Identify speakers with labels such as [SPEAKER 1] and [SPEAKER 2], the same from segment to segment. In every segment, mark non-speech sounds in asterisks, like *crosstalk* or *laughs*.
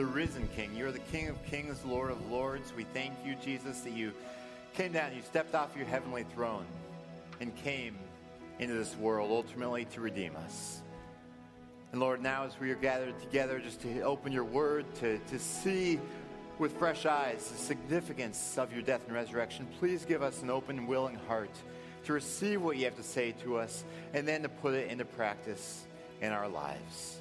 [SPEAKER 1] the risen King. You're the King of kings, Lord of lords. We thank you, Jesus, that you came down, you stepped off your heavenly throne and came into this world ultimately to redeem us. And Lord, now as we are gathered together just to open your word, to, to see with fresh eyes the significance of your death and resurrection, please give us an open willing heart to receive what you have to say to us and then to put it into practice in our lives.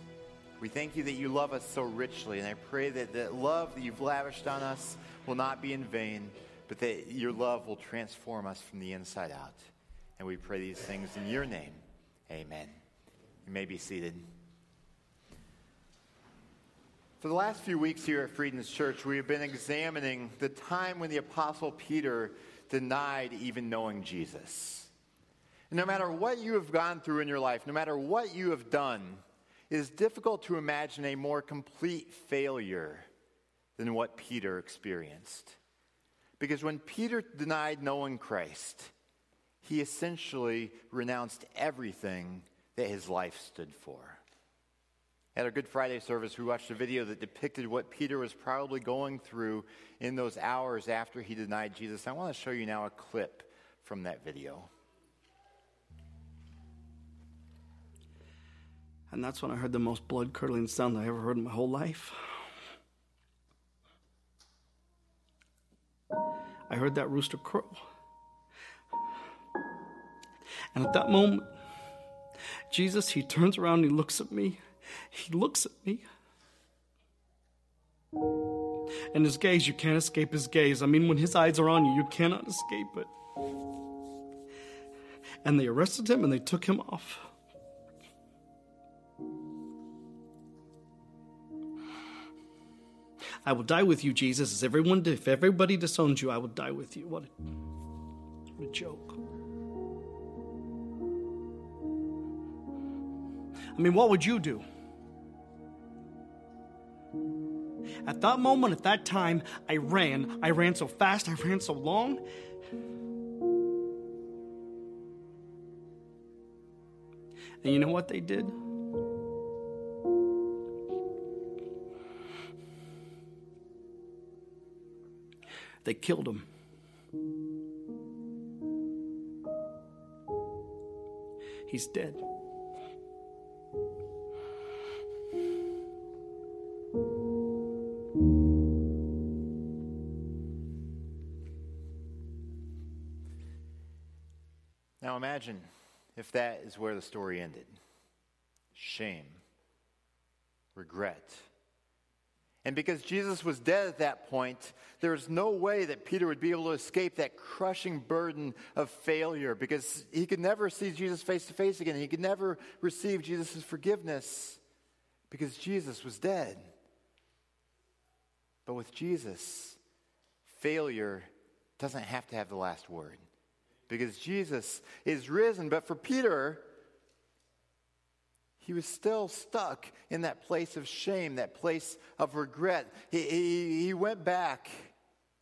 [SPEAKER 1] We thank you that you love us so richly, and I pray that the love that you've lavished on us will not be in vain, but that your love will transform us from the inside out. And we pray these things in your name. Amen. You may be seated. For the last few weeks here at Freedom's Church, we have been examining the time when the Apostle Peter denied even knowing Jesus. And no matter what you have gone through in your life, no matter what you have done, it is difficult to imagine a more complete failure than what Peter experienced. Because when Peter denied knowing Christ, he essentially renounced everything that his life stood for. At our Good Friday service, we watched a video that depicted what Peter was probably going through in those hours after he denied Jesus. I want to show you now a clip from that video.
[SPEAKER 2] And that's when I heard the most blood curdling sound I ever heard in my whole life. I heard that rooster crow. And at that moment, Jesus, he turns around and he looks at me. He looks at me. And his gaze, you can't escape his gaze. I mean, when his eyes are on you, you cannot escape it. And they arrested him and they took him off. I will die with you, Jesus. As everyone, if everybody disowns you, I will die with you. What a, what a joke. I mean, what would you do? At that moment, at that time, I ran. I ran so fast, I ran so long. And you know what they did? They killed him. He's dead.
[SPEAKER 1] Now imagine if that is where the story ended shame, regret. And because Jesus was dead at that point, there was no way that Peter would be able to escape that crushing burden of failure because he could never see Jesus face to face again. He could never receive Jesus' forgiveness because Jesus was dead. But with Jesus, failure doesn't have to have the last word because Jesus is risen. But for Peter, he was still stuck in that place of shame, that place of regret. He, he, he went back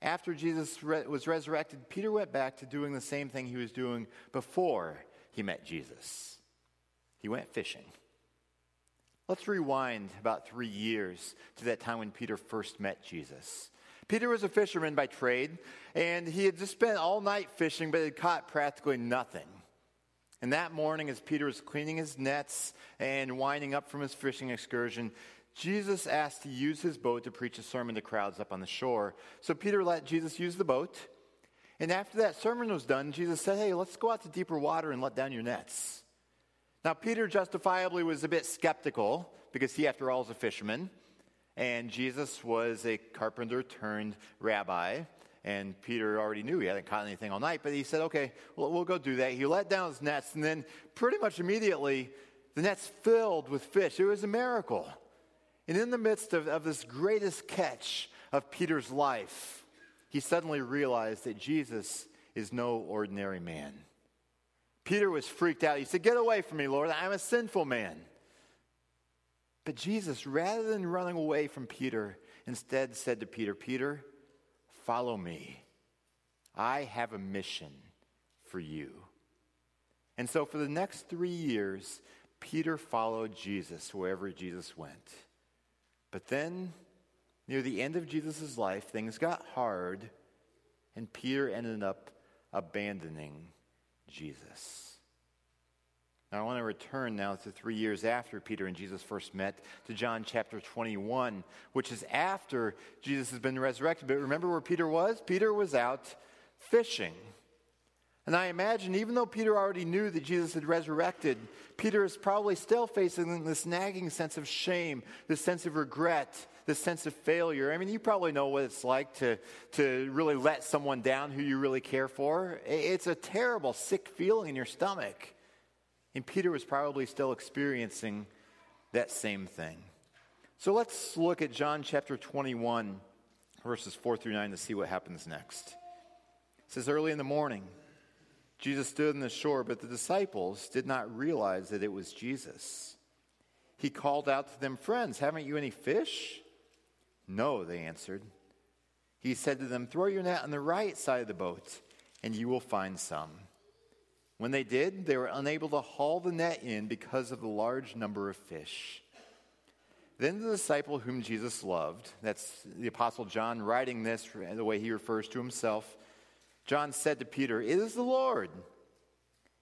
[SPEAKER 1] after Jesus re- was resurrected. Peter went back to doing the same thing he was doing before he met Jesus. He went fishing. Let's rewind about three years to that time when Peter first met Jesus. Peter was a fisherman by trade, and he had just spent all night fishing, but had caught practically nothing. And that morning, as Peter was cleaning his nets and winding up from his fishing excursion, Jesus asked to use his boat to preach a sermon to crowds up on the shore. So Peter let Jesus use the boat. And after that sermon was done, Jesus said, Hey, let's go out to deeper water and let down your nets. Now, Peter justifiably was a bit skeptical because he, after all, is a fisherman. And Jesus was a carpenter turned rabbi. And Peter already knew he hadn't caught anything all night, but he said, okay, well, go do that. He let down his nets, and then pretty much immediately, the nets filled with fish. It was a miracle. And in the midst of, of this greatest catch of Peter's life, he suddenly realized that Jesus is no ordinary man. Peter was freaked out. He said, Get away from me, Lord. I'm a sinful man. But Jesus, rather than running away from Peter, instead said to Peter, Peter, follow me. I have a mission for you. And so for the next three years, Peter followed Jesus wherever Jesus went. But then Near the end of Jesus' life, things got hard, and Peter ended up abandoning Jesus. Now, I want to return now to three years after Peter and Jesus first met to John chapter 21, which is after Jesus has been resurrected. But remember where Peter was? Peter was out fishing. And I imagine, even though Peter already knew that Jesus had resurrected, Peter is probably still facing this nagging sense of shame, this sense of regret, this sense of failure. I mean, you probably know what it's like to, to really let someone down who you really care for. It's a terrible, sick feeling in your stomach. And Peter was probably still experiencing that same thing. So let's look at John chapter 21, verses 4 through 9 to see what happens next. It says, Early in the morning, Jesus stood on the shore, but the disciples did not realize that it was Jesus. He called out to them, Friends, haven't you any fish? No, they answered. He said to them, Throw your net on the right side of the boat, and you will find some. When they did, they were unable to haul the net in because of the large number of fish. Then the disciple whom Jesus loved, that's the Apostle John writing this the way he refers to himself, John said to Peter, It is the Lord.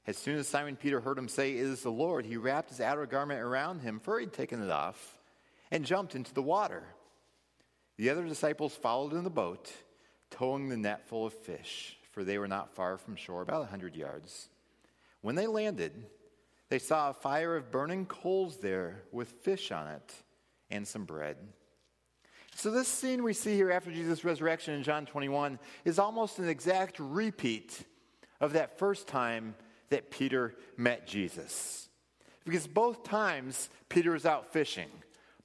[SPEAKER 1] As soon as Simon Peter heard him say, It is the Lord, he wrapped his outer garment around him, for he'd taken it off, and jumped into the water. The other disciples followed in the boat, towing the net full of fish, for they were not far from shore, about a hundred yards. When they landed, they saw a fire of burning coals there with fish on it and some bread. So, this scene we see here after Jesus' resurrection in John 21 is almost an exact repeat of that first time that Peter met Jesus. Because both times Peter was out fishing.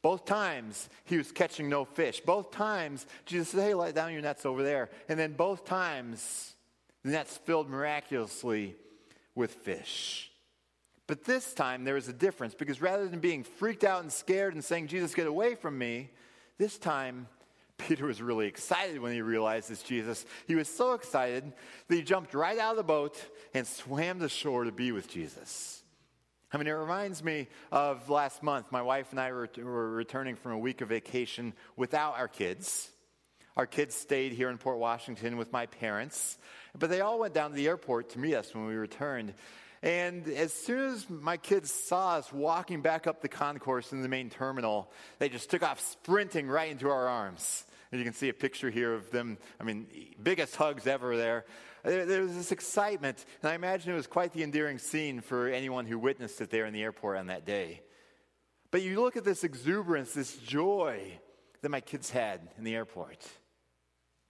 [SPEAKER 1] Both times he was catching no fish. Both times Jesus said, Hey, let down your nets over there. And then both times the nets filled miraculously with fish. But this time there was a difference because rather than being freaked out and scared and saying, Jesus, get away from me, this time Peter was really excited when he realized it's Jesus. He was so excited that he jumped right out of the boat and swam to shore to be with Jesus. I mean, it reminds me of last month. My wife and I were, were returning from a week of vacation without our kids. Our kids stayed here in Port Washington with my parents. But they all went down to the airport to meet us when we returned. And as soon as my kids saw us walking back up the concourse in the main terminal, they just took off sprinting right into our arms. And you can see a picture here of them, I mean, biggest hugs ever there. There, was this excitement, and I imagine it was quite the endearing scene for anyone who witnessed it there in the airport on that day. But you look at this exuberance, this joy that my kids had in the airport.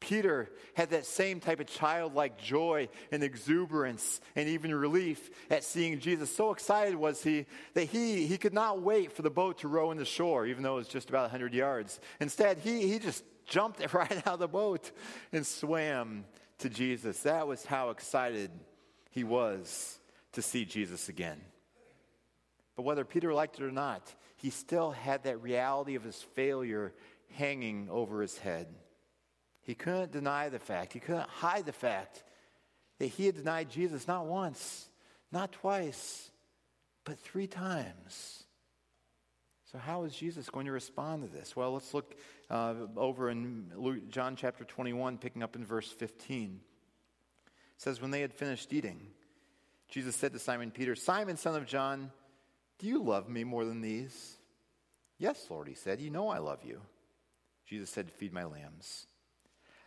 [SPEAKER 1] Peter had that same type of childlike joy and exuberance and even relief at seeing Jesus. So excited was he that he, he could not wait for the boat to row in the shore, even though it was just about 100 yards. Instead, he, he just jumped *laughs* right out of the boat and swam to Jesus. That was how excited he was to see Jesus again. But whether Peter liked it or not, he still had that reality of his failure hanging over his head. He couldn't deny the fact, he couldn't hide the fact that he had denied Jesus not once, not twice, but three times. So, how is Jesus going to respond to this? Well, let's look uh, over in Luke, John chapter 21, picking up in verse 15. It says, When they had finished eating, Jesus said to Simon Peter, Simon, son of John, do you love me more than these? Yes, Lord, he said. You know I love you. Jesus said, Feed my lambs.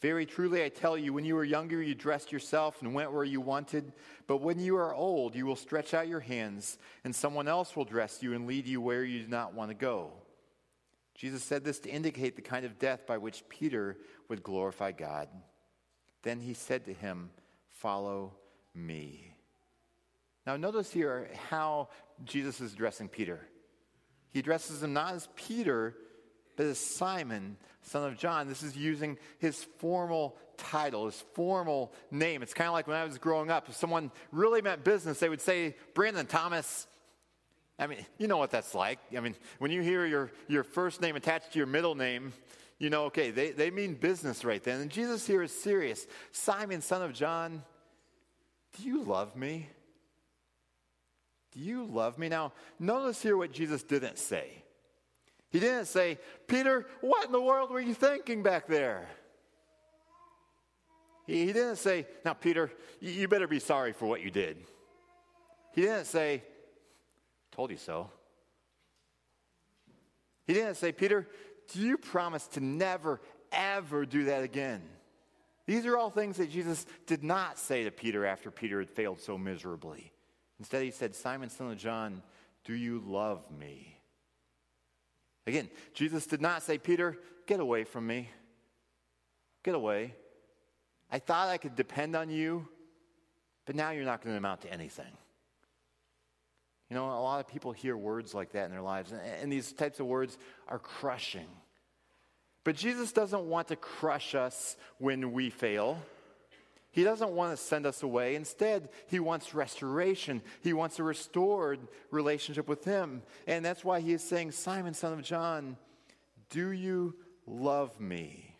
[SPEAKER 1] Very truly, I tell you, when you were younger, you dressed yourself and went where you wanted. But when you are old, you will stretch out your hands, and someone else will dress you and lead you where you do not want to go. Jesus said this to indicate the kind of death by which Peter would glorify God. Then he said to him, Follow me. Now, notice here how Jesus is addressing Peter. He addresses him not as Peter, but as Simon, son of John. This is using his formal title, his formal name. It's kind of like when I was growing up. If someone really meant business, they would say, Brandon Thomas. I mean, you know what that's like. I mean, when you hear your, your first name attached to your middle name, you know, okay, they, they mean business right then. And Jesus here is serious. Simon, son of John, do you love me? Do you love me? Now, notice here what Jesus didn't say. He didn't say, Peter, what in the world were you thinking back there? He, didn't say, now, Peter, you better be sorry for what you did. He didn't say, told you so. He didn't say, Peter, do you promise to never, ever do that again? These are all things that Jesus did not say to Peter after Peter had failed so miserably. Instead, he said, Simon, son of John, do you love me? Again, Jesus did not say, Peter, get away from me. Get away. I thought I could depend on you, but now you're not going to amount to anything. You know, a lot of people hear words like that in their lives, and, and these types of words are crushing. But Jesus doesn't want to crush us when we fail. He doesn't want to send us away. Instead, he wants restoration. He wants a restored relationship with him. And that's why he is saying, Simon, son of John, do you love me?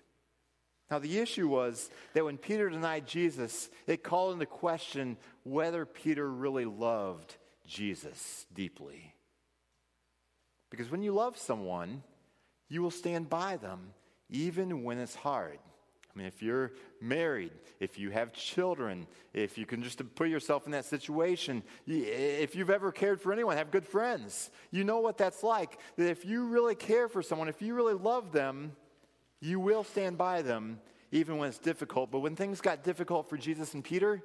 [SPEAKER 1] Now, the issue was that when Peter denied Jesus, it called into question whether Peter really loved Jesus deeply. Because when you love someone, you will stand by them even when it's hard. I mean, if you're married, if you have children, if you can just put yourself in that situation, if you've ever cared for anyone, have good friends, you know what that's like. That if you really care for someone, if you really love them, you will stand by them even when it's difficult. But when things got difficult for Jesus and Peter,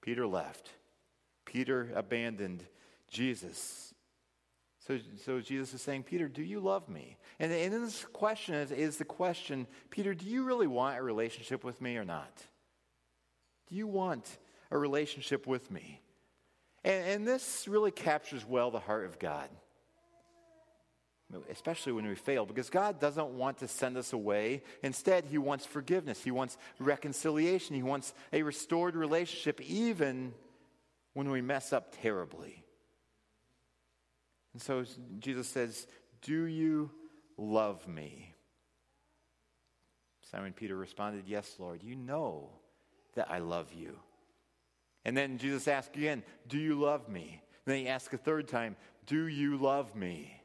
[SPEAKER 1] Peter left. Peter abandoned Jesus. So, so Jesus is saying, Peter, do you love me? And, and this question is, is the question, Peter, do you really want a relationship with me or not? Do you want a relationship with me? And, and this really captures well the heart of God, especially when we fail, because God doesn't want to send us away. Instead, He wants forgiveness, He wants reconciliation, He wants a restored relationship, even when we mess up terribly. And so Jesus says, Do you love me? Simon Peter responded, Yes, Lord, you know that I love you. And then Jesus asked again, Do you love me? And then he asked a third time, Do you love me?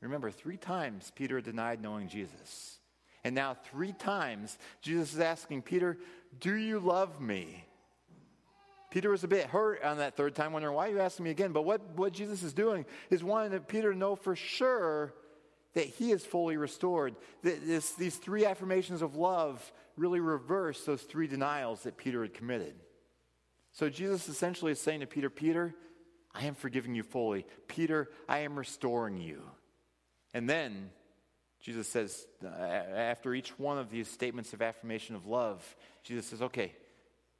[SPEAKER 1] Remember, three times Peter denied knowing Jesus. And now, three times, Jesus is asking Peter, Do you love me? Peter was a bit hurt on that third time, wondering, why are you asking me again? But what, what Jesus is doing is wanting Peter to know for sure that he is fully restored. That this, these three affirmations of love really reverse those three denials that Peter had committed. So Jesus essentially is saying to Peter, Peter, I am forgiving you fully. Peter, I am restoring you. And then Jesus says, uh, after each one of these statements of affirmation of love, Jesus says, okay,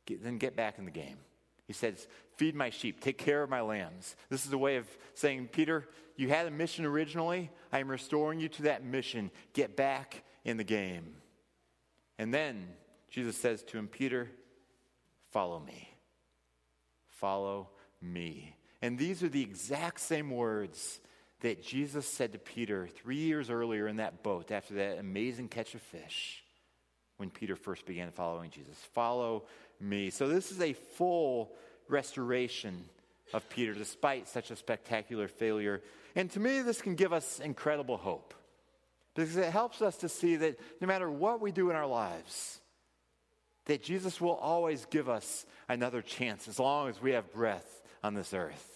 [SPEAKER 1] get, then get back in the game. He says, Feed my sheep, take care of my lambs. This is a way of saying, Peter, you had a mission originally. I am restoring you to that mission. Get back in the game. And then Jesus says to him, Peter, follow me. Follow me. And these are the exact same words that Jesus said to Peter three years earlier in that boat after that amazing catch of fish when Peter first began following Jesus. Follow me. So, this is a full restoration of Peter despite such a spectacular failure. And to me, this can give us incredible hope because it helps us to see that no matter what we do in our lives, that Jesus will always give us another chance as long as we have breath on this earth.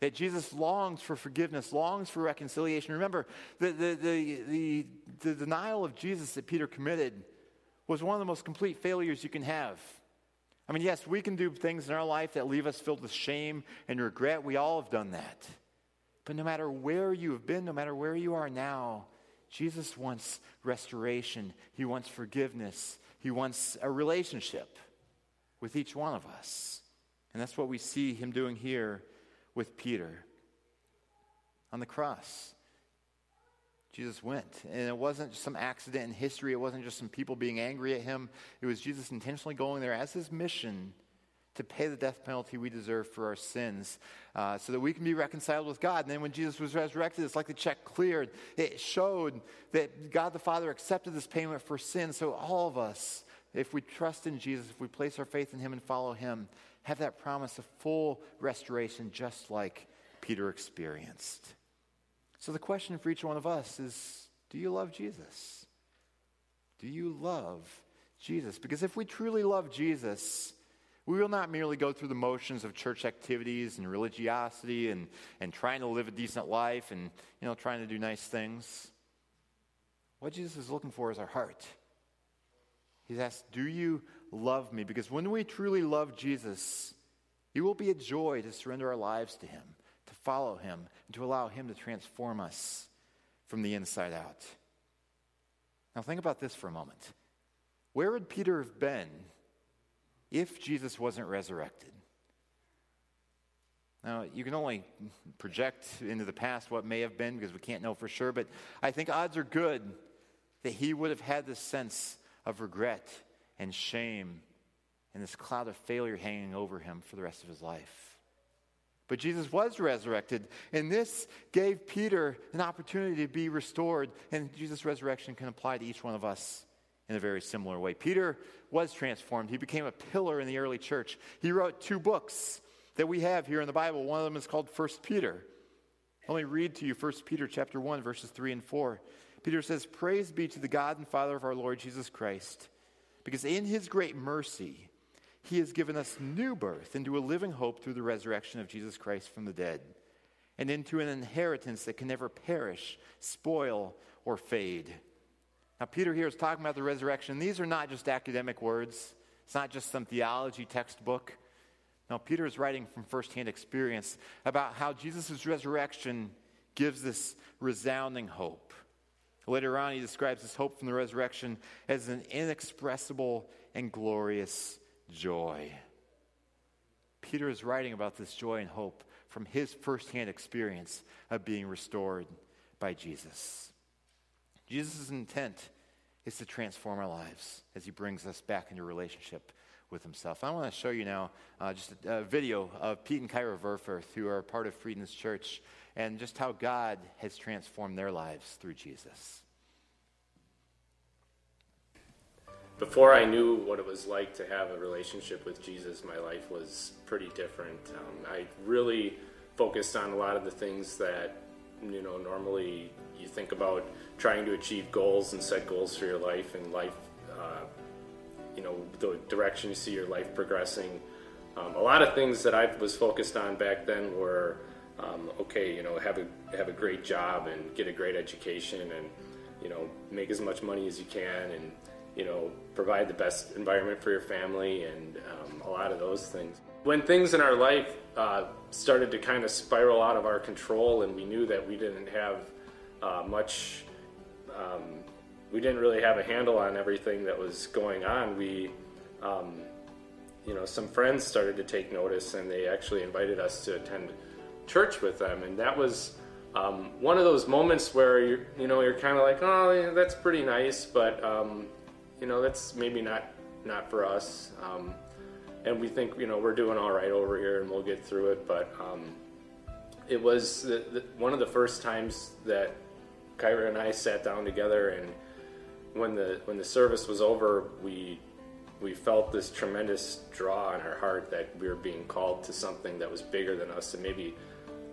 [SPEAKER 1] That Jesus longs for forgiveness, longs for reconciliation. Remember, the, the, the, the, the denial of Jesus that Peter committed was one of the most complete failures you can have. I mean, yes, we can do things in our life that leave us filled with shame and regret. We all have done that. But no matter where you have been, no matter where you are now, Jesus wants restoration. He wants forgiveness. He wants a relationship with each one of us. And that's what we see him doing here with Peter. on the cross. Jesus went. And it wasn't just some accident in history, it wasn't just some people being angry at him. It was Jesus intentionally going there as his mission to pay the death penalty we deserve for our sins uh, so that we can be reconciled with God. And then when Jesus was resurrected, it's like the check cleared. It showed that God the Father accepted this payment for sin. So all of us, if we trust in Jesus, if we place our faith in him and follow him, have that promise of full restoration just like Peter experienced. So the question for each one of us is do you love Jesus? Do you love Jesus? Because if we truly love Jesus, we will not merely go through the motions of church activities and religiosity and, and trying to live a decent life and you know trying to do nice things. What Jesus is looking for is our heart. He's asked, Do you love me? Because when we truly love Jesus, it will be a joy to surrender our lives to him follow him and to allow him to transform us from the inside out. Now, think about this for a moment. Where would Peter have been if Jesus wasn't resurrected? Now, you can only project into the past what may have been because we can't know for sure, but I think odds are good that he would have had this sense of regret and shame and this cloud of failure hanging over him for the rest of his life. But Jesus was resurrected, and this gave Peter an opportunity to be restored. And Jesus' resurrection can apply to each one of us in a very similar way. Peter was transformed, he became a pillar in the early church. He wrote two books that we have here in the Bible. One of them is called First Peter. Let me read to you First Peter chapter 1, verses 3 and 4. Peter says, Praise be to the God and Father of our Lord Jesus Christ, because in his great mercy, he has given us new birth into a living hope through the resurrection of Jesus Christ from the dead, and into an inheritance that can never perish, spoil, or fade. Now, Peter here is talking about the resurrection. These are not just academic words, it's not just some theology textbook. Now, Peter is writing from firsthand experience about how Jesus' resurrection gives this resounding hope. Later on, he describes this hope from the resurrection as an inexpressible and glorious joy. Peter is writing about this joy and hope from his firsthand experience of being restored by Jesus. Jesus' intent is to transform our lives as he brings us back into relationship with himself. I want to show you now uh, just a, a, video of Pete and Kyra Verfurth, who are part of Freedom's Church, and just how God has transformed their lives through Jesus.
[SPEAKER 3] Before I knew what it was like to have a relationship with Jesus, my life was pretty different. Um, I really focused on a lot of the things that you know normally you think about trying to achieve goals and set goals for your life and life. Uh, you know the direction you see your life progressing. Um, a lot of things that I was focused on back then were um, okay, you know, have a have a great job and get a great education and you know make as much money as you can and you know, provide the best environment for your family and um, a lot of those things. When things in our life uh, started to kind of spiral out of our control and we knew that we didn't have uh, much, um, we didn't really have a handle on everything that was going on, we, um, you know, some friends started to take notice and they actually invited us to attend church with them. And that was um, one of those moments where you're, you know, you're kind of like, oh, yeah, that's pretty nice, but um, you know, that's maybe not not for us. Um, and we think, you know, we're doing all right over here, and we'll get through it. But um, it was the, the, one of the first times that Kyra and I sat down together, and when the when the service was over, we we felt this tremendous draw in our heart that we were being called to something that was bigger than us, and maybe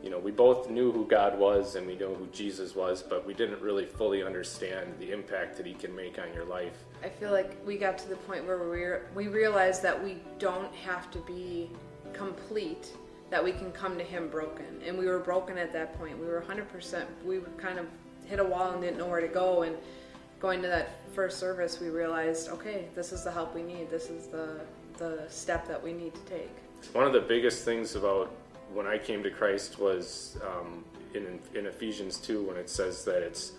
[SPEAKER 3] you know, we both knew who God was and we know who Jesus was, but we didn't really fully understand the impact that He can make on your life.
[SPEAKER 4] I feel like we got to the point where we we realized that we don't have to be complete, that we can come to Him broken, and we were broken at that point. We were 100%. We kind of hit a wall and didn't know where to go, and going to that first service, we realized, okay, this is the help we need. This is the the step that we need to take.
[SPEAKER 3] One of the biggest things about when I came to Christ was um, in, in Ephesians 2 when it says that it's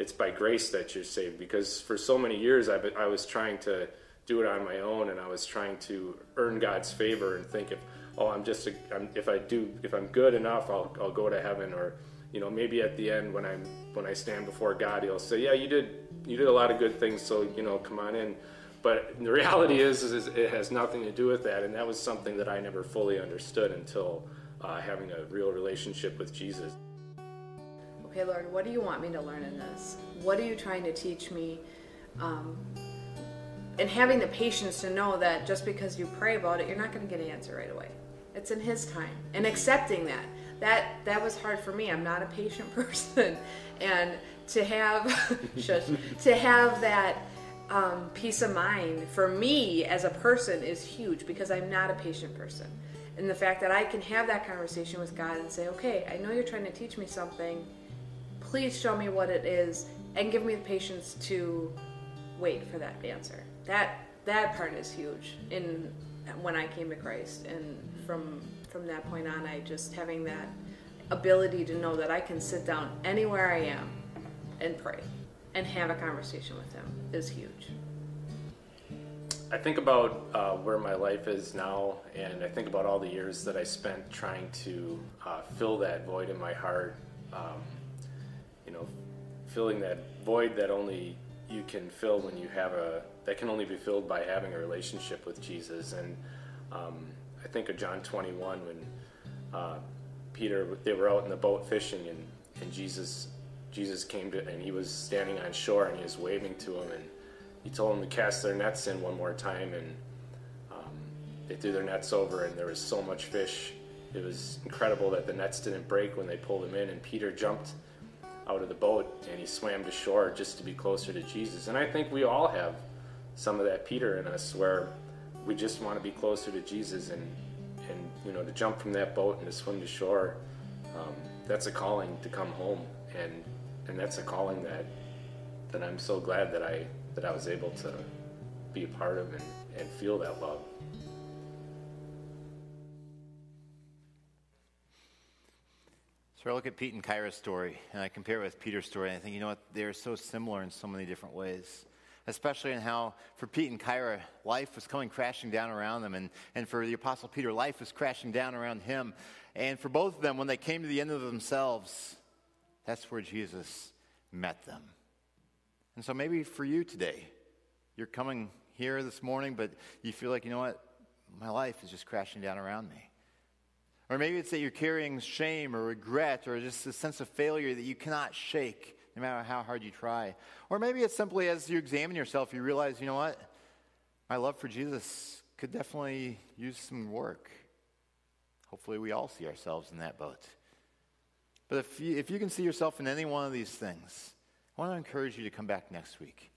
[SPEAKER 3] it's by grace that you're saved because for so many years I, I was trying to do it on my own and I was trying to earn God's favor and think if oh I'm just a, I'm, if I do if I'm good enough I'll, I'll go to heaven or you know, maybe at the end when I'm when I stand before God, He'll say, "Yeah, you did you did a lot of good things, so you know, come on in." But the reality is, is it has nothing to do with that, and that was something that I never fully understood until uh, having a real relationship with Jesus.
[SPEAKER 4] Okay, Lord, what do you want me to learn in this? What are you trying to teach me? Um, and having the patience to know that just because you pray about it, you're not going to get an answer right away. It's in His time, and accepting that. That that was hard for me. I'm not a patient *laughs* person, and to have *laughs* shush, to have that um, peace of mind for me as a person is huge because I'm not a patient person. And the fact that I can have that conversation with God and say, okay, I know you're trying to teach me something. Please show me what it is and give me the patience to wait for that answer. That that part is huge in when I came to Christ and from from that point on I just having that ability to know that I can sit down anywhere I am and pray and have a conversation with him is huge.
[SPEAKER 3] I think about uh, where my life is now, and I think about all the years that I spent trying to uh, fill that void in my heart. Um, filling that void that only you can fill when you have a that can only be filled by having a relationship with Jesus. And um, I think of John 21 when uh, Peter they were out in the boat fishing, and, and Jesus Jesus came to and he was standing on shore and he was waving to him and he told them to cast their nets in one more time, and um, they threw their nets over, and there was so much fish. It was incredible that the nets didn't break when they pulled them in, and Peter jumped out of the boat and he swam to shore just to be closer to Jesus. And I think we all have some of that Peter in us where we just want to be closer to Jesus and and you know to jump from that boat and to swim to shore. Um, that's a calling to come home, and and that's a calling that that I'm so glad that I that I was able to be a part of and, and feel that love.
[SPEAKER 1] So I look at Pete and Kyra's story, and I compare it with Peter's story, and I think, you know what, they're so similar in so many different ways. Especially in how, for Pete and Kyra, life was coming crashing down around them, and, and for the Apostle Peter, life was crashing down around him. And for both of them, when they came to the end of themselves, that's where Jesus met them. And so maybe for you today, you're coming here this morning, but you feel like, you know what? My life is just crashing down around me. Or maybe it's that you're carrying shame or regret or just a sense of failure that you cannot shake no matter how hard you try. Or maybe it's simply as you examine yourself, you realize, you know what? My love for Jesus could definitely use some work. Hopefully, we all see ourselves in that boat. But if you, if you can see yourself in any one of these things, I want to encourage you to come back next week.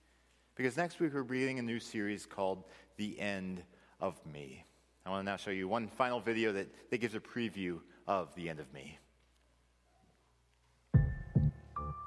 [SPEAKER 1] Because next week we're beginning a new series called The End of Me. I want to now show you one final video that, that gives a preview of the end of me.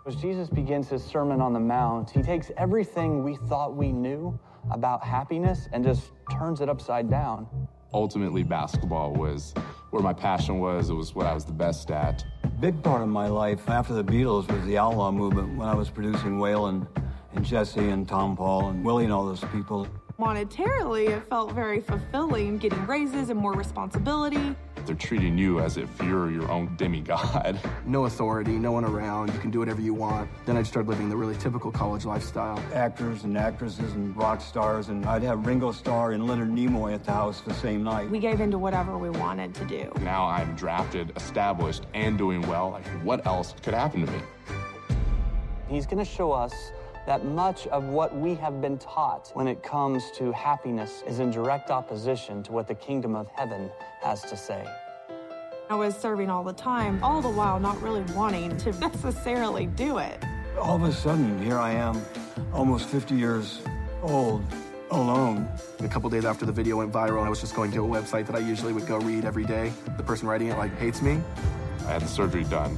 [SPEAKER 5] As Jesus begins his Sermon on the Mount, he takes everything we thought we knew about happiness and just turns it upside down.
[SPEAKER 6] Ultimately, basketball was where my passion was, it was what I was the best at
[SPEAKER 7] big part of my life after the Beatles was the outlaw movement when I was producing Waylon and Jessi and Tompall and Willie and all those people.
[SPEAKER 8] Monetarily, it felt very fulfilling getting raises and more responsibility.
[SPEAKER 6] They're treating you as if you're your own demigod. *laughs*
[SPEAKER 9] No authority, no one around. You can do whatever you want. Then I just started living the really typical college lifestyle.
[SPEAKER 7] Actors and actresses and rock stars, and I'd have Ringo Starr and Leonard Nimoy at the house the same night.
[SPEAKER 8] We gave into whatever we wanted to do.
[SPEAKER 6] Now I'm drafted, established, and doing well. Like, what else could happen to me?
[SPEAKER 5] He's going to show us that much of what we have been taught when it comes to happiness is in direct opposition to what the kingdom of heaven has to say.
[SPEAKER 8] I was serving all the time, all the while not really wanting to *laughs* necessarily do it.
[SPEAKER 7] All of a sudden, here I am, almost 50 years old, alone.
[SPEAKER 9] A couple days after the video went viral, I was just going to a website that I usually would go read every day. The person writing it like hates me.
[SPEAKER 6] I had the surgery done.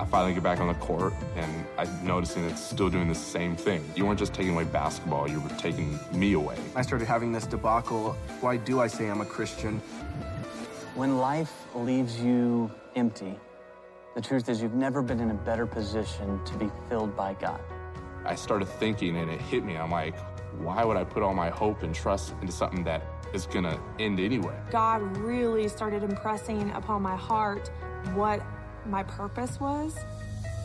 [SPEAKER 6] I finally get back on the court, and I'm noticing it's still doing the same thing. You weren't just taking away basketball, you were taking me away.
[SPEAKER 9] I started having this debacle. Why do I say I'm a Christian?
[SPEAKER 5] When life leaves you empty, the truth is you've never been in a better position to be filled by God.
[SPEAKER 6] I started thinking, and it hit me. I'm like, why would I put all my hope and trust into something that is gonna end anyway?
[SPEAKER 8] God really started impressing upon my heart what my purpose was.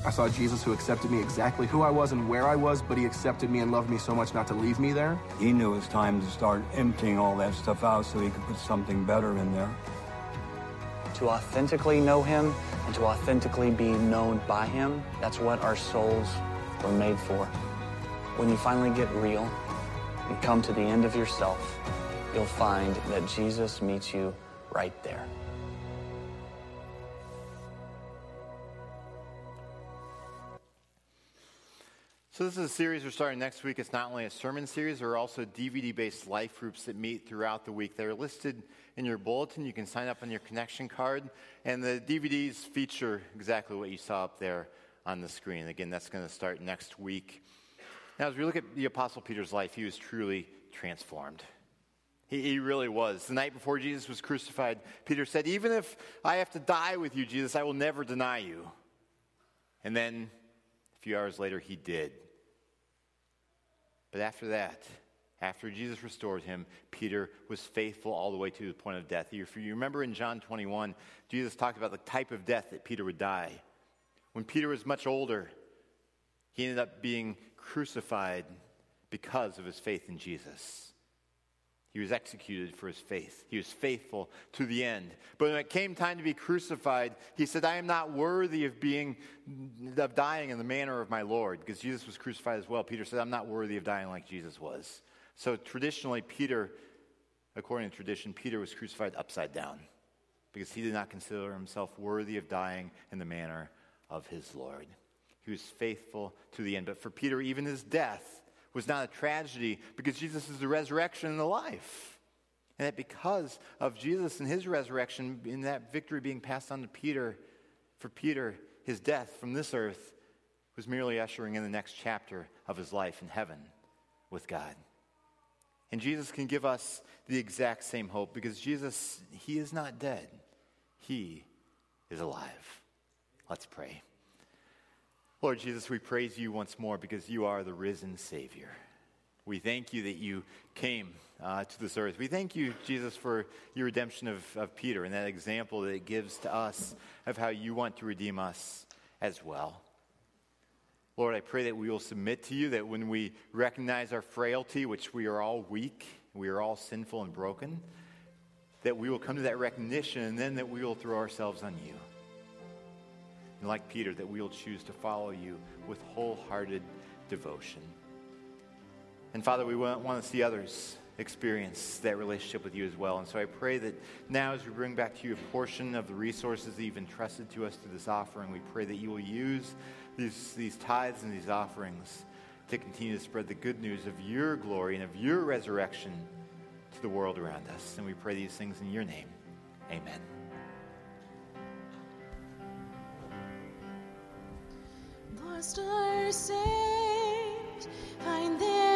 [SPEAKER 9] I saw Jesus who accepted me exactly who I was and where I was, but he accepted me and loved me so much not to leave me there.
[SPEAKER 7] He knew it was time to start emptying all that stuff out so he could put something better in there.
[SPEAKER 5] To authentically know him and to authentically be known by him, that's what our souls were made for. When you finally get real and come to the end of yourself, you'll find that Jesus meets you right there.
[SPEAKER 1] So this is a series we're starting next week. It's not only a sermon series, there are also DVD-based life groups that meet throughout the week. They're listed in your bulletin. You can sign up on your connection card, and the DVDs feature exactly what you saw up there on the screen. Again, that's going to start next week. Now, as we look at the Apostle Peter's life, he was truly transformed. He, he really was. The night before Jesus was crucified, Peter said, Even if I have to die with you, Jesus, I will never deny you. And then a few hours later, he did. But after that, after Jesus restored him, Peter was faithful all the way to the point of death. If you remember in John 21, Jesus talked about the type of death that Peter would die. When Peter was much older, he ended up being crucified because of his faith in Jesus. He was executed for his faith. He was faithful to the end. But when it came time to be crucified, he said, I am not worthy of being of dying in the manner of my Lord. Because Jesus was crucified as well. Peter said, I'm not worthy of dying like Jesus was. So traditionally, Peter, according to tradition, Peter was crucified upside down because he did not consider himself worthy of dying in the manner of his Lord. He was faithful to the end. But for Peter, even his death was not a tragedy because Jesus is the resurrection and the life. And that because of Jesus and his resurrection, in that victory being passed on to Peter, for Peter, his death from this earth was merely ushering in the next chapter of his life in heaven with God. And Jesus can give us the exact same hope because Jesus, he is not dead, he is alive. Let's pray. Lord Jesus, we praise you once more because you are the risen Savior. We thank you that you came uh, to this earth. We thank you, Jesus, for your redemption of, of Peter and that example that it gives to us of how you want to redeem us as well. Lord, I pray that we will submit to you, that when we recognize our frailty, which we are all weak, we are all sinful and broken, that we will come to that recognition and then that we will throw ourselves on you. And like Peter, that we will choose to follow you with wholehearted devotion. And Father, we want, want to see others experience that relationship with you as well. And so I pray that now, as we bring back to you a portion of the resources that you've entrusted to us through this offering, we pray that you will use these, these tithes and these offerings to continue to spread the good news of your glory and of your resurrection to the world around us. And we pray these things in your name. Amen.
[SPEAKER 10] Lost or saved. Find their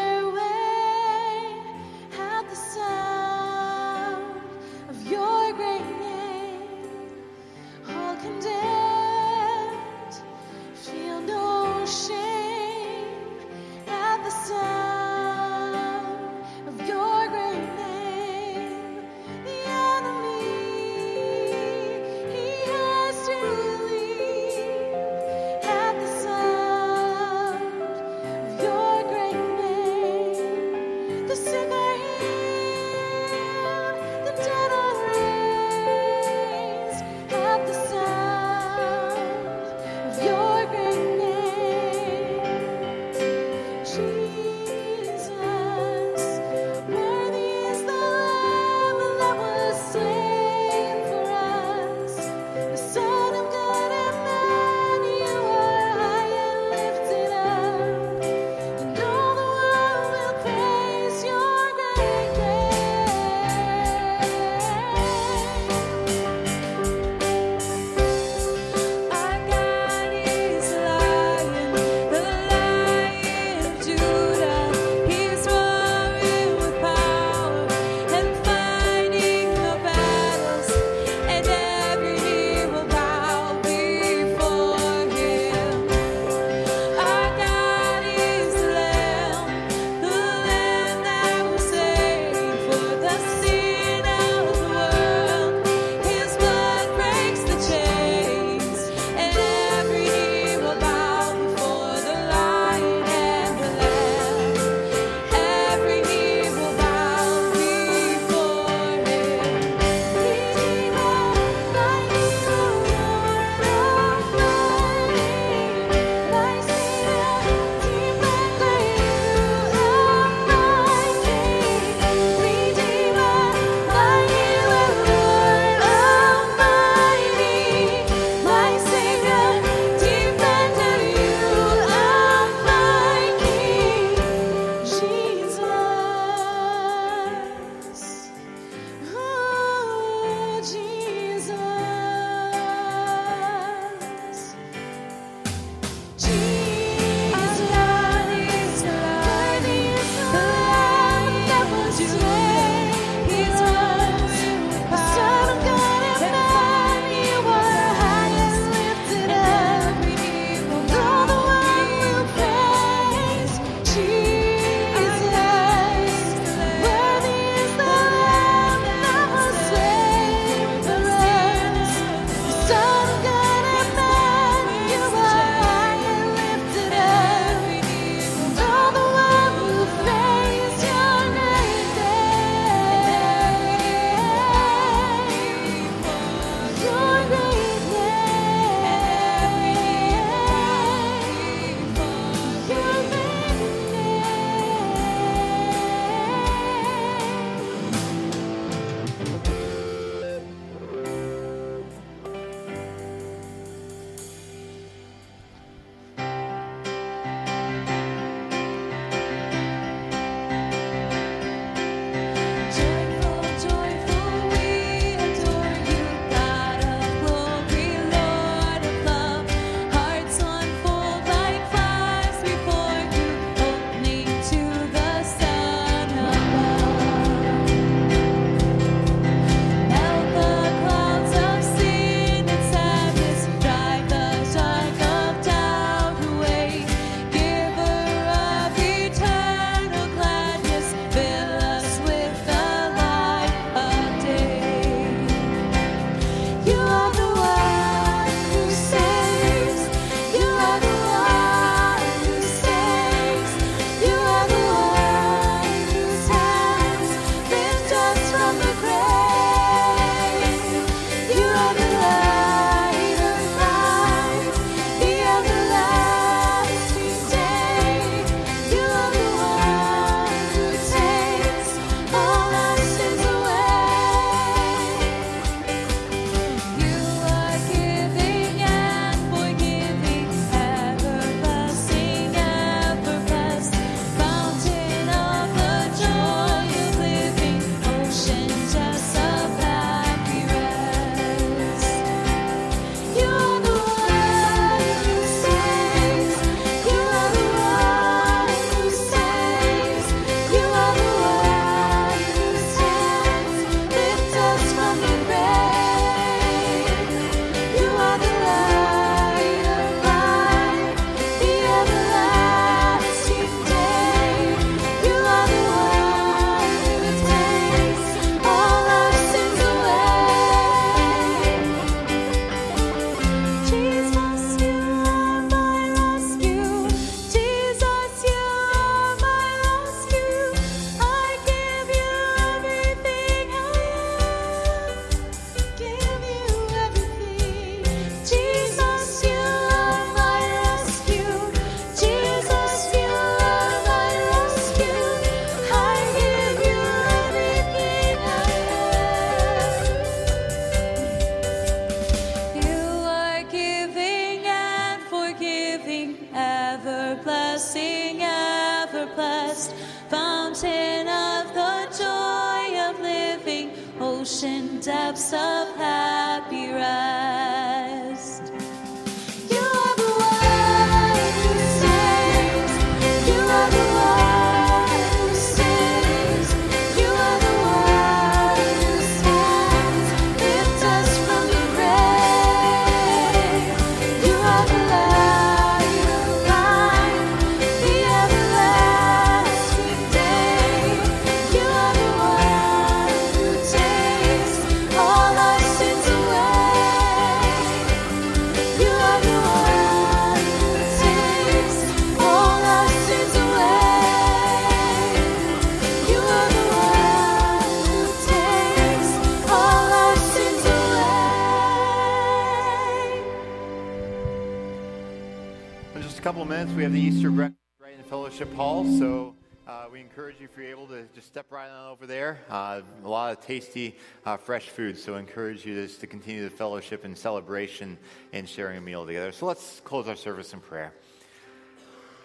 [SPEAKER 1] fellowship hall. So uh, we encourage you, if you're able, to just step right on over there. Uh, a lot of tasty, uh, fresh food. So encourage you just to continue the fellowship and celebration and sharing a meal together. So let's close our service in prayer.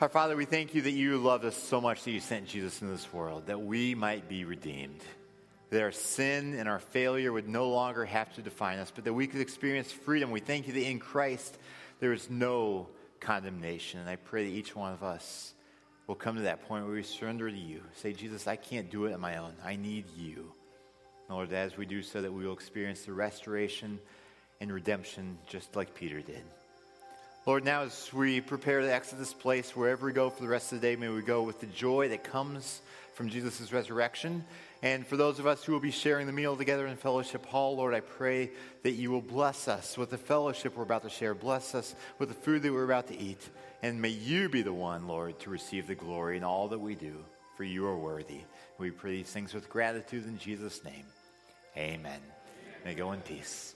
[SPEAKER 1] Our Father, we thank you that you loved us so much that you sent Jesus into this world, that we might be redeemed. That our sin and our failure would no longer have to define us, but that we could experience freedom. We thank you that in Christ there is no condemnation. And I pray that each one of us will come to that point where we surrender to you. Say, Jesus, I can't do it on my own. I need you. Lord, as we do so, that we will experience the restoration and redemption just like Peter did. Lord, now as we prepare to exit this place, wherever we go for the rest of the day, may we go with the joy that comes from Jesus' resurrection. And for those of us who will be sharing the meal together in Fellowship Hall, Lord, I pray that you will bless us with the fellowship we're about to share. Bless us with the food that we're about to eat. And may you be the one, Lord, to receive the glory in all that we do, for you are worthy. We pray these things with gratitude in Jesus' name. Amen. May go in peace.